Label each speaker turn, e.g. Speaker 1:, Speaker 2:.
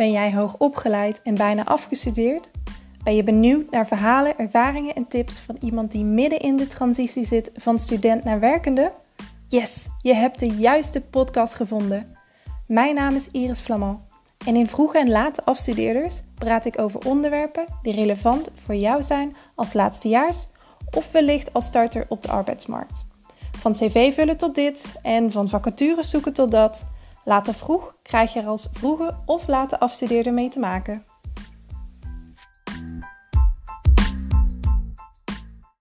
Speaker 1: Ben jij hoog opgeleid en bijna afgestudeerd? Ben je benieuwd naar verhalen, ervaringen en tips van iemand die midden in de transitie zit van student naar werkende? Yes, je hebt de juiste podcast gevonden. Mijn naam is Iris Flamand en in vroege en late afstudeerders praat ik over onderwerpen die relevant voor jou zijn als laatstejaars of wellicht als starter op de arbeidsmarkt. Van cv vullen tot dit en van vacatures zoeken tot dat. Later vroeg krijg je er als vroege of late afstudeerder mee te maken.